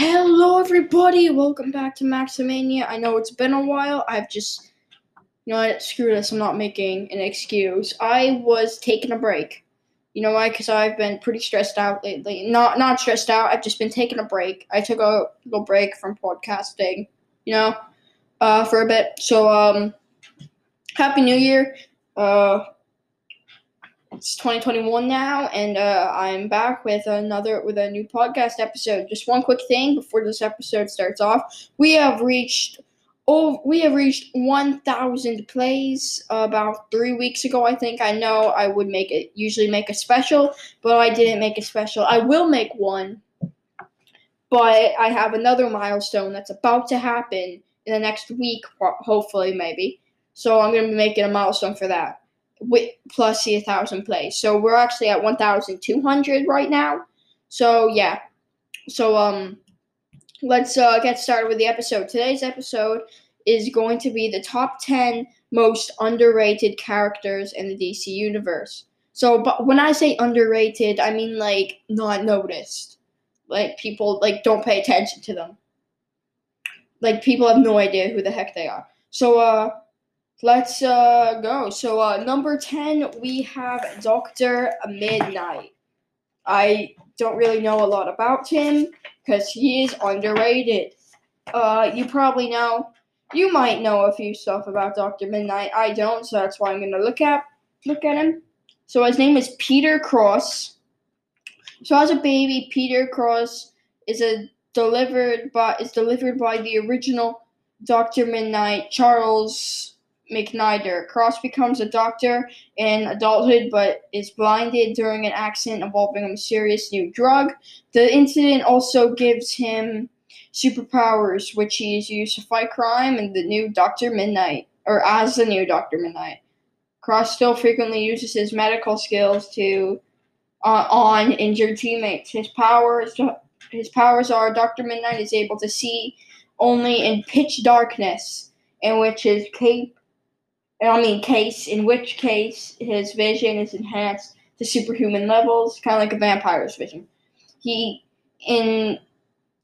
Hello, everybody. Welcome back to Maximania. I know it's been a while. I've just, you know what? Screw this. I'm not making an excuse. I was taking a break. You know why? Because I've been pretty stressed out lately. Not not stressed out. I've just been taking a break. I took a little break from podcasting. You know, uh, for a bit. So um, happy New Year. Uh, it's 2021 now, and uh, I'm back with another with a new podcast episode. Just one quick thing before this episode starts off: we have reached oh we have reached 1,000 plays about three weeks ago. I think I know I would make it usually make a special, but I didn't make a special. I will make one, but I have another milestone that's about to happen in the next week, hopefully maybe. So I'm gonna be making a milestone for that with plus the 1000 plays. So we're actually at 1200 right now. So yeah. So um let's uh, get started with the episode. Today's episode is going to be the top 10 most underrated characters in the DC universe. So but when I say underrated, I mean like not noticed. Like people like don't pay attention to them. Like people have no idea who the heck they are. So uh Let's uh, go. So, uh, number 10, we have Dr. Midnight. I don't really know a lot about him because he is underrated. Uh, you probably know, you might know a few stuff about Dr. Midnight. I don't, so that's why I'm going to look at look at him. So, his name is Peter Cross. So, as a baby, Peter Cross is a delivered by is delivered by the original Dr. Midnight, Charles McNider. Cross becomes a doctor in adulthood but is blinded during an accident involving a mysterious new drug. The incident also gives him superpowers, which he is used to fight crime and the new Dr. Midnight, or as the new Dr. Midnight. Cross still frequently uses his medical skills to uh, on injured teammates. His powers his powers are Dr. Midnight is able to see only in pitch darkness, in which his cape I mean, case in which case his vision is enhanced to superhuman levels, kind of like a vampire's vision. He in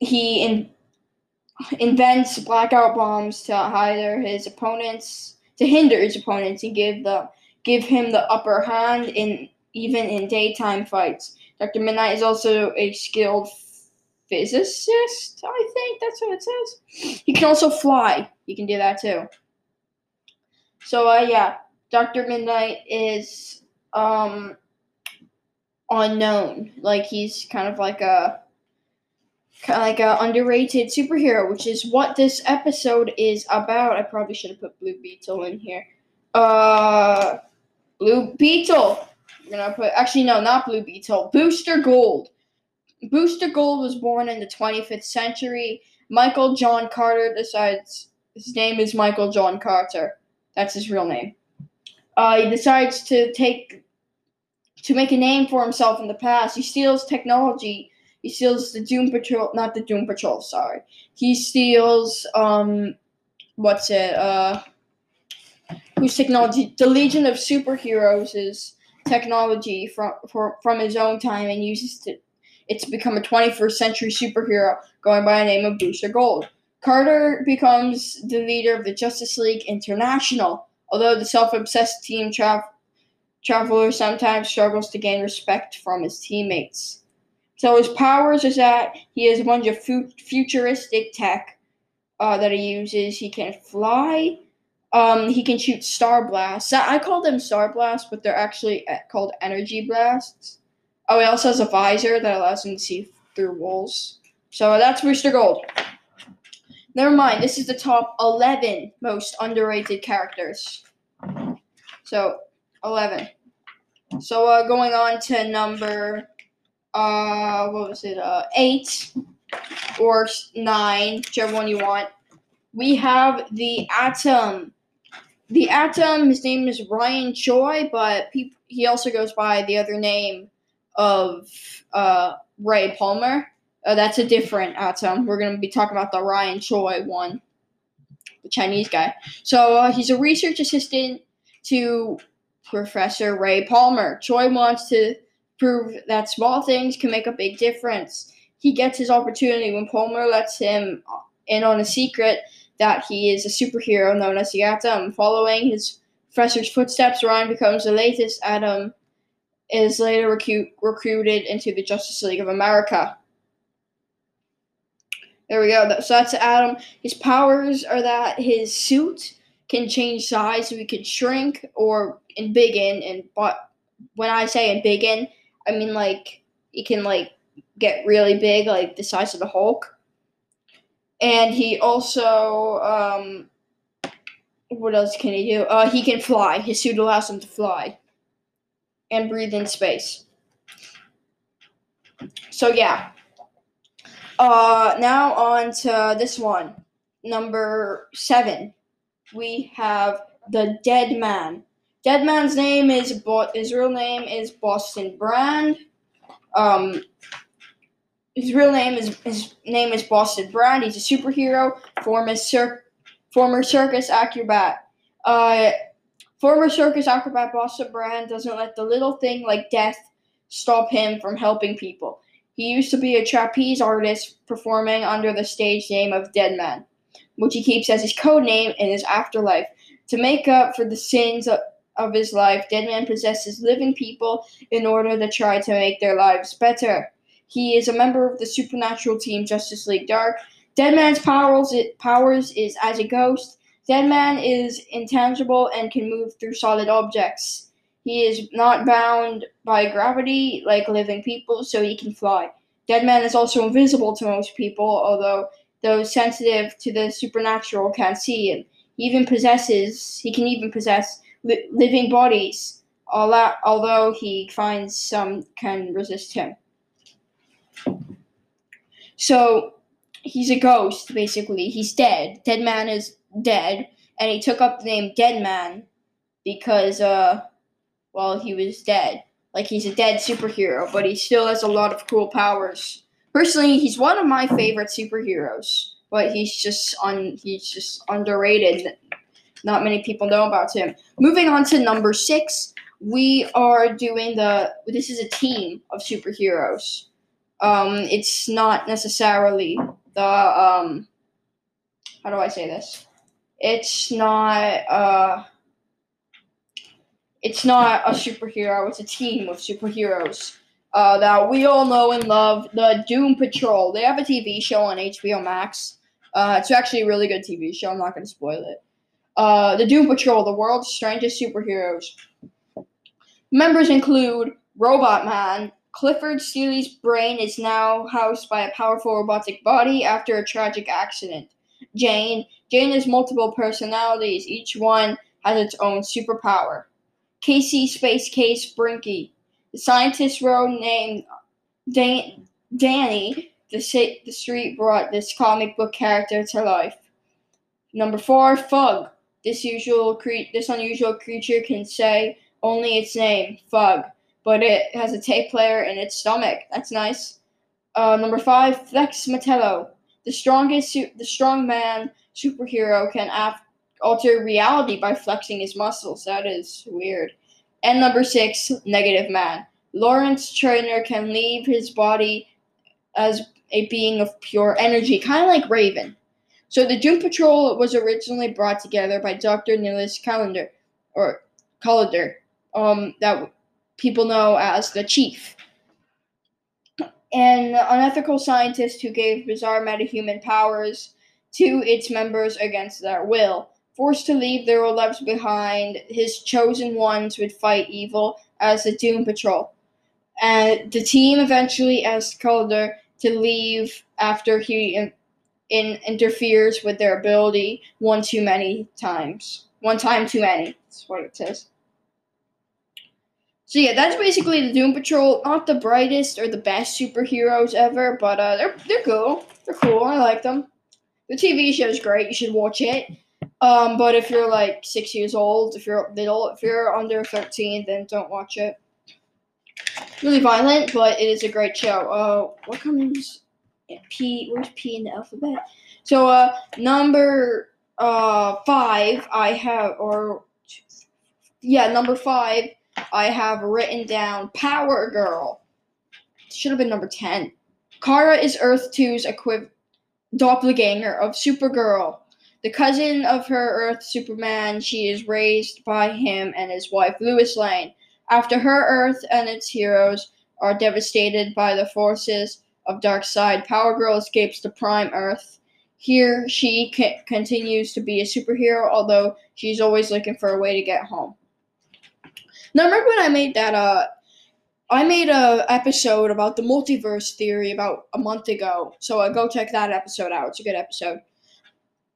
he in, invents blackout bombs to hinder his opponents, to hinder his opponents, and give the give him the upper hand in even in daytime fights. Doctor Midnight is also a skilled physicist. I think that's what it says. He can also fly. He can do that too. So uh, yeah, Doctor Midnight is um unknown. Like he's kind of like a kind of like a underrated superhero, which is what this episode is about. I probably should have put Blue Beetle in here. Uh, Blue Beetle. I'm gonna put actually no, not Blue Beetle. Booster Gold. Booster Gold was born in the 25th century. Michael John Carter decides his name is Michael John Carter. That's his real name. Uh, he decides to take to make a name for himself in the past. He steals technology. He steals the Doom Patrol, not the Doom Patrol. Sorry, he steals um, what's it? Uh, whose technology? The Legion of Superheroes is technology from for, from his own time and uses it to become a 21st century superhero going by the name of Booster Gold. Carter becomes the leader of the Justice League International, although the self obsessed team tra- traveler sometimes struggles to gain respect from his teammates. So his powers is that he has a bunch of fu- futuristic tech uh, that he uses. He can fly. Um, he can shoot star blasts. I call them star blasts, but they're actually uh, called energy blasts. Oh, he also has a visor that allows him to see through walls. So that's Booster Gold. Never mind. This is the top 11 most underrated characters. So, 11. So, uh, going on to number, uh, what was it, uh, 8 or 9, whichever one you want. We have the Atom. The Atom, his name is Ryan Choi, but he, also goes by the other name of uh, Ray Palmer. Uh, that's a different atom. We're going to be talking about the Ryan Choi one, the Chinese guy. So uh, he's a research assistant to Professor Ray Palmer. Choi wants to prove that small things can make a big difference. he gets his opportunity when Palmer lets him in on a secret that he is a superhero known as the Atom. Following his professor's footsteps, Ryan becomes the latest Atom, is later recu- recruited into the Justice League of America. There we go. So that's Atom. His powers are that his suit can change size, so he can shrink or in big in. And but when I say in big in, I mean like he can like get really big, like the size of the Hulk. And he also, um, what else can he do? Uh, he can fly. His suit allows him to fly and breathe in space. So yeah. Uh, now on to this one, number seven. We have the Dead Man. Dead Man's name is his real name is Boston Brand. Um, his real name is his name is Boston Brand. He's a superhero, former cir- former circus acrobat. Uh, former circus acrobat Boston Brand doesn't let the little thing like death stop him from helping people. He used to be a trapeze artist performing under the stage name of Deadman, which he keeps as his code name in his afterlife. To make up for the sins of, of his life, Deadman possesses living people in order to try to make their lives better. He is a member of the supernatural team Justice League Dark. Deadman's powers powers is as a ghost. Deadman is intangible and can move through solid objects. He is not bound by gravity like living people, so he can fly. Deadman is also invisible to most people, although those sensitive to the supernatural can't see him. He even possesses, he can even possess li- living bodies, although he finds some can resist him. So he's a ghost, basically. He's dead. Dead Man is dead, and he took up the name Dead Man because, uh, well, he was dead. Like he's a dead superhero, but he still has a lot of cool powers. Personally, he's one of my favorite superheroes, but he's just un he's just underrated. Not many people know about him. Moving on to number six, we are doing the. This is a team of superheroes um, it's not necessarily the um, how do I say this? It's not uh, it's not a superhero. It's a team of superheroes uh, that we all know and love. The Doom Patrol. They have a TV show on HBO Max. Uh, it's actually a really good TV show. I'm not going to spoil it. Uh, the Doom Patrol, the world's strangest superheroes. Members include Robot Man, Clifford Steely's brain is now housed by a powerful robotic body after a tragic accident. Jane. Jane has multiple personalities. Each one has its own superpower. Casey Space Case Brinke. The scientist wrote named Dan- Danny. The, the street brought this comic book character to life. Number four, Fug. This usual cre- this unusual creature can say only its name, Fug but it has a tape player in its stomach. That's nice. Uh, number five, Flex Mentallo. The strongest, su- the strong man superhero can af- alter reality by flexing his muscles. That is weird. And number six, Negative Man. Lawrence Trainor can leave his body as a being of pure energy, kind of like Raven. So the Doom Patrol was originally brought together by Dr. Nilis Calendar, or Collender, um, that people know as the Chief. An unethical scientist who gave bizarre metahuman powers to its members against their will. Forced to leave their old lives behind, his chosen ones would fight evil as the Doom Patrol. And the team eventually asked Caulder to leave after he in, in, interferes with their ability one too many times. One time too many. That's what it says. So yeah, that's basically the Doom Patrol. Not the brightest or the best superheroes ever, but uh, they're they're cool. They're cool. I like them. The TV show is great. You should watch it. Um, but if you're like six years old, if you're little, if you're under thirteen, then don't watch it. Really violent, but it is a great show. Uh, what comes? P. Where's P in the alphabet? So uh, number uh five, I have or yeah, number five I have written down Power Girl. Should have been number 10. Kara is Earth 2's equiv- doppelganger of Supergirl. The cousin of her Earth Superman, she is raised by him and his wife Lois Lane. After her Earth and its heroes are devastated by the forces of Darkseid, Power Girl escapes to Prime Earth. Here, she ca- continues to be a superhero, although she's always looking for a way to get home. Now, remember when I made that? Uh, I made a episode about the multiverse theory about a month ago. So uh, go check that episode out. It's a good episode.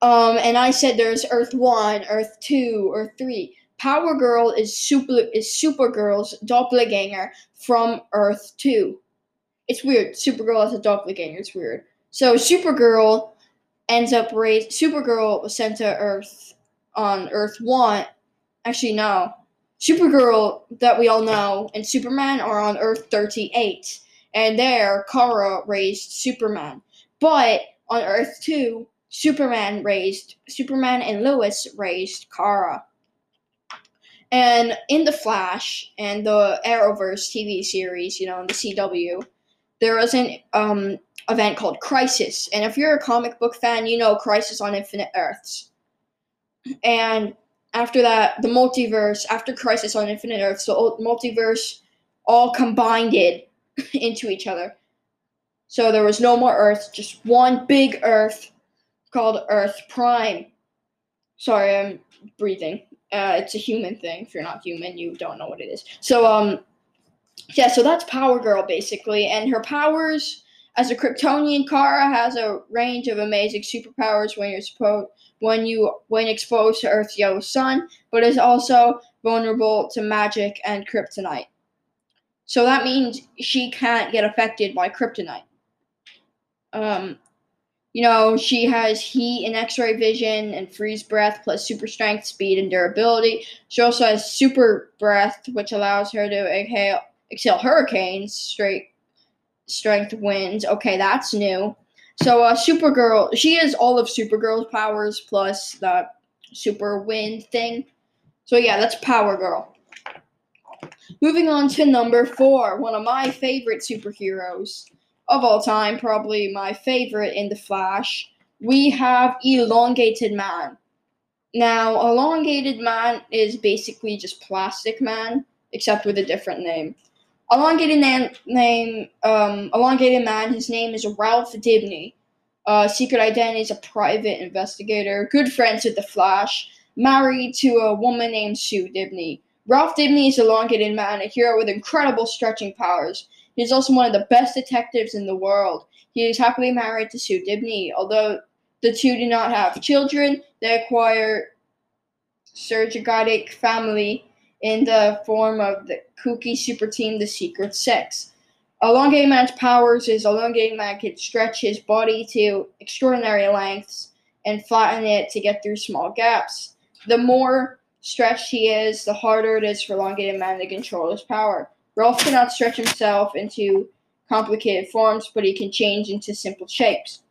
Um, and I said there's Earth One, Earth Two, Earth Three. Power Girl is super is Supergirl's doppelganger from Earth Two. It's weird. Supergirl has a doppelganger. It's weird. So Supergirl ends up raised. Supergirl was sent to Earth on Earth One. Actually, no. Supergirl that we all know and Superman are on Earth 38, and there Kara raised Superman. But on Earth 2, Superman raised Superman and Lois raised Kara. And in the Flash and the Arrowverse TV series, you know, in the CW, there was an um, event called Crisis. And if you're a comic book fan, you know Crisis on Infinite Earths. And after that, the multiverse, after Crisis on Infinite Earths, the multiverse all combined it into each other. So there was no more Earth, just one big Earth called Earth Prime. Sorry, I'm breathing. Uh, it's a human thing. If you're not human, you don't know what it is. So, um, yeah, so that's Power Girl basically, and her powers as a Kryptonian, Kara has a range of amazing superpowers when you're supposed when you when exposed to Earth's yellow sun, but is also vulnerable to magic and kryptonite. So that means she can't get affected by kryptonite. Um, you know, she has heat and X-ray vision and freeze breath plus super strength, speed, and durability. She also has super breath, which allows her to exhale, exhale hurricanes, straight strength winds. Okay, that's new. So, uh, Supergirl, she has all of Supergirl's powers plus the super wind thing. So, yeah, that's Power Girl. Moving on to number four, one of my favorite superheroes of all time, probably my favorite in The Flash. We have Elongated Man. Now, Elongated Man is basically just Plastic Man, except with a different name. Elongated man, name, um, elongated man. His name is Ralph Dibny. Uh, secret identity is a private investigator. Good friends with the Flash. Married to a woman named Sue Dibny. Ralph Dibny is elongated man, a hero with incredible stretching powers. He is also one of the best detectives in the world. He is happily married to Sue Dibny. Although the two do not have children, they acquire surrogatic family in the form of the kooky super team, the Secret Six. Elongated Man's powers is Elongated Man can stretch his body to extraordinary lengths and flatten it to get through small gaps. The more stretched he is, the harder it is for Elongated Man to control his power. Ralph cannot stretch himself into complicated forms, but he can change into simple shapes.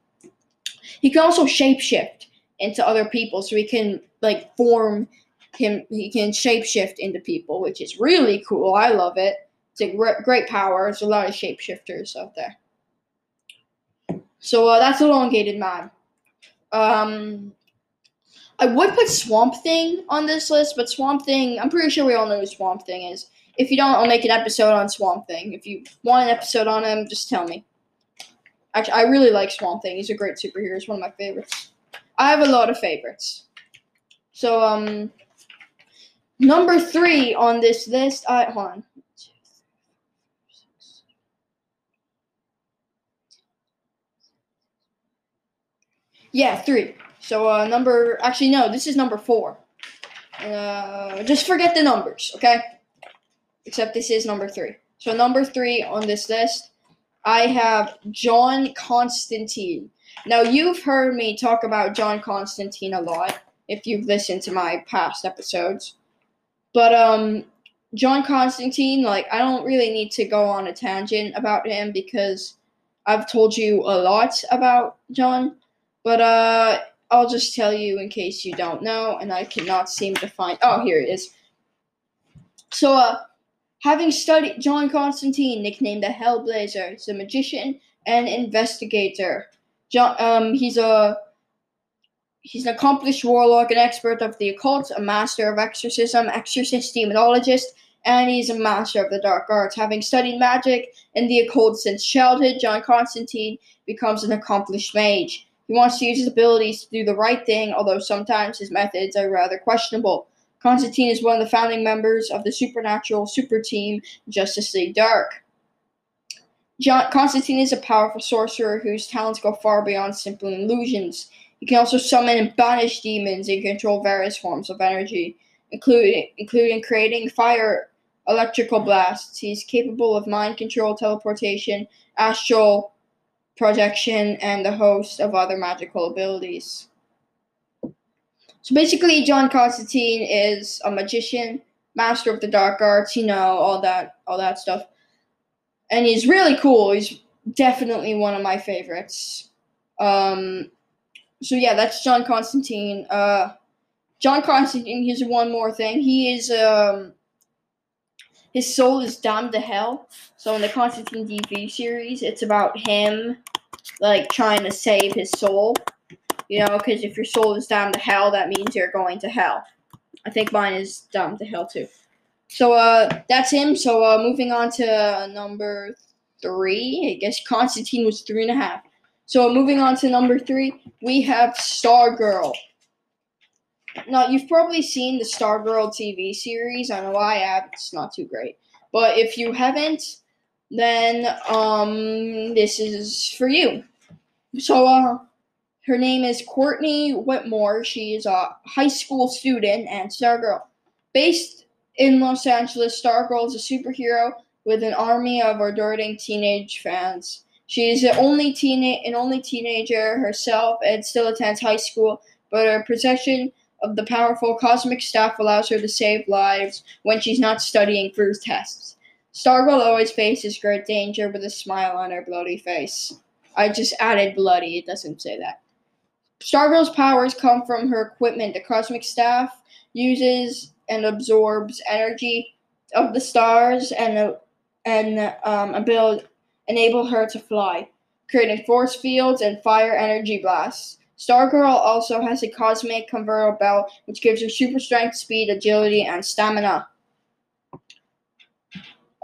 He can also shapeshift into other people, so he can like form him he can shapeshift into people, which is really cool. I love it. It's a great, great power. There's a lot of shapeshifters out there. So uh, that's elongated man. Um, I would put Swamp Thing on this list, but Swamp Thing, I'm pretty sure we all know who Swamp Thing is. If you don't, I'll make an episode on Swamp Thing. If you want an episode on him, just tell me. Actually, I really like Swamp Thing. He's a great superhero. He's one of my favorites. I have a lot of favorites. So, um, Number three on this list, I hold on. Yeah, three. So uh, number actually no, this is number four. Uh, just forget the numbers, okay? Except this is number three. So number three on this list, I have John Constantine. Now you've heard me talk about John Constantine a lot if you've listened to my past episodes. But um, John Constantine, like I don't really need to go on a tangent about him because I've told you a lot about John. But uh, I'll just tell you in case you don't know, and I cannot seem to find. Oh, here it is. So, uh, having studied John Constantine, nicknamed the Hellblazer, is a magician and investigator. John, um, he's a he's an accomplished warlock, an expert of the occult, a master of exorcism, exorcist, demonologist, and he's a master of the dark arts. Having studied magic and the occult since childhood, John Constantine becomes an accomplished mage. He wants to use his abilities to do the right thing, although sometimes his methods are rather questionable. Constantine is one of the founding members of the supernatural super team Justice League Dark. John, Constantine is a powerful sorcerer whose talents go far beyond simple illusions. He can also summon and banish demons and control various forms of energy, including including creating fire electrical blasts. He's capable of mind control, teleportation, astral projection, and a host of other magical abilities. So basically, John Constantine is a magician, master of the dark arts, you know, all that, all that stuff, and he's really cool. He's definitely one of my favorites. Um, so yeah, that's John Constantine. Uh, John Constantine. Here's one more thing. He is um, his soul is damned to hell. So in the Constantine TV series, it's about him like trying to save his soul. You know, because if your soul is damned to hell, that means you're going to hell. I think mine is damned to hell too. So uh, that's him. So uh, moving on to number three. I guess Constantine was three and a half. So moving on to number three, we have Stargirl. Now you've probably seen the Stargirl TV series. I know I have. It's not too great, but if you haven't, then um, this is for you. So uh, her name is Courtney Whitmore. She is a high school student and Stargirl. Based in Los Angeles, Stargirl is a superhero with an army of adoring teenage fans. She is the only teen an only teenager herself and still attends high school, but her possession of the powerful cosmic staff allows her to save lives when she's not studying for tests. Stargirl always faces great danger with a smile on her bloody face. I just added bloody, it doesn't say that. Stargirl's powers come from her equipment. The cosmic staff uses and absorbs energy of the stars and and um, ability enable her to fly, creating force fields and fire energy blasts. Stargirl also has a cosmic converter belt, which gives her super strength, speed, agility, and stamina.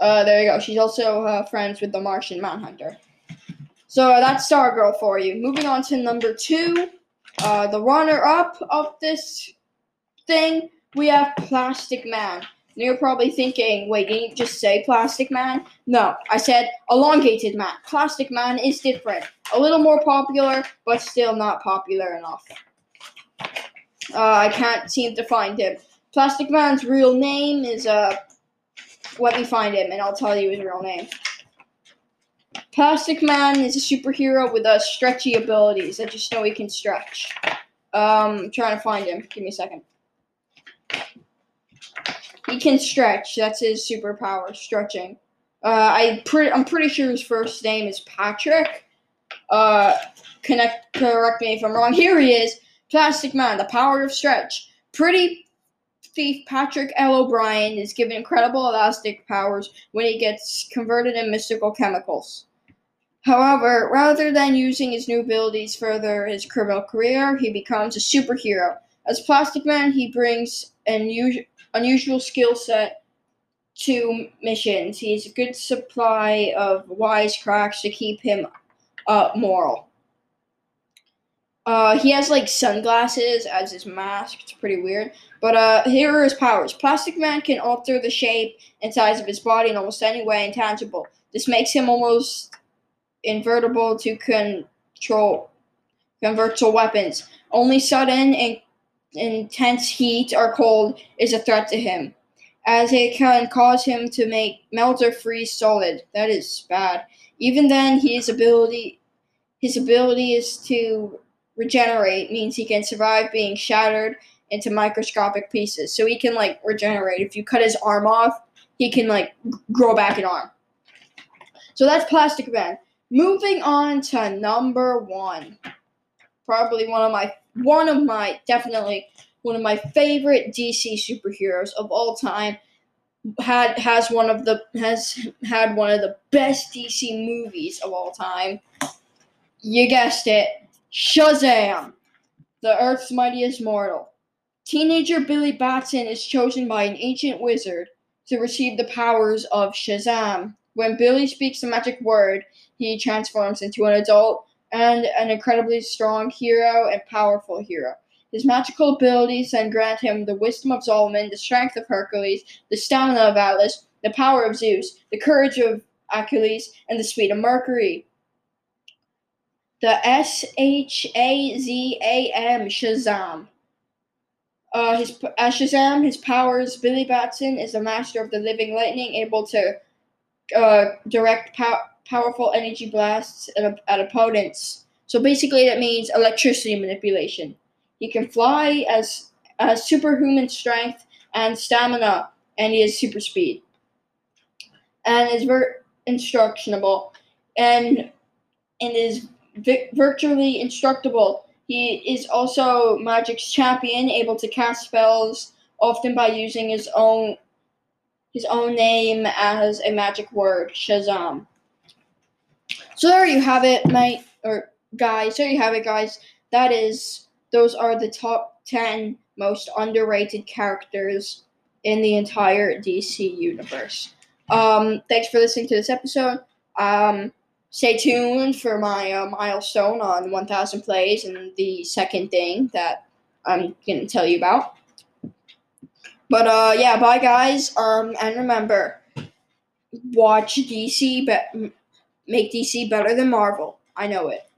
Uh, there you go. She's also uh, friends with the Martian Manhunter. So that's Stargirl for you. Moving on to number two, uh, the runner-up of this thing, we have Plastic Man. And you're probably thinking, wait, didn't you just say Plastic Man? No, I said Elongated Man. Plastic Man is different. A little more popular, but still not popular enough. Uh, I can't seem to find him. Plastic Man's real name is, uh, let me find him and I'll tell you his real name. Plastic Man is a superhero with uh, stretchy abilities. I just know he can stretch. Um, I'm trying to find him. Give me a second. He can stretch. That's his superpower, stretching. Uh, I pre- I'm pretty sure his first name is Patrick. Uh, connect, correct me if I'm wrong. Here he is, Plastic Man, the power of stretch. Pretty thief Patrick Eel O'Brian is given incredible elastic powers when he gets converted in mystical chemicals. However, rather than using his new abilities further his criminal career, he becomes a superhero. As Plastic Man, he brings an usual unusual skill set to missions. He has a good supply of wisecracks to keep him uh, moral. Uh, he has like sunglasses as his mask. It's pretty weird. But uh, here are his powers. Plastic Man can alter the shape and size of his body in almost any way intangible. This makes him almost invertible to control convert to weapons. Only sudden and intense heat or cold is a threat to him, as it can cause him to make melt or freeze solid. That is bad. Even then, his ability his ability is to regenerate means he can survive being shattered into microscopic pieces. So he can like regenerate. If you cut his arm off, he can like grow back an arm. So that's Plastic Man. Moving on to number one. Probably one of my one of my definitely one of my favorite DC superheroes of all time. had has one of the has had one of the best DC movies of all time. You guessed it, Shazam, the Earth's mightiest mortal. Teenager Billy Batson is chosen by an ancient wizard to receive the powers of Shazam. When Billy speaks the magic word, he transforms into an adult and an incredibly strong hero and powerful hero. His magical abilities then grant him the wisdom of Solomon, the strength of Hercules, the stamina of Atlas, the power of Zeus, the courage of Achilles, and the speed of Mercury. The S H A Z A M Shazam. Uh, his as Shazam, his powers. Billy Batson is a master of the living lightning, able to uh, direct pow- powerful energy blasts at, at opponents. So basically, that means electricity manipulation. He can fly as has superhuman strength and stamina, and he has super speed, and is very instructionable, and and is vi- virtually instructable. He is also Magic's champion, able to cast spells often by using his own his own name as a magic word, Shazam. So there you have it, mate or guys. There you have it, guys. That is those are the top 10 most underrated characters in the entire DC universe. Um, thanks for listening to this episode. Um, stay tuned for my uh, milestone on 1,000 plays and the second thing that I'm going to tell you about. But uh, yeah, bye guys. Um, and remember, watch DC, but make DC better than Marvel. I know it.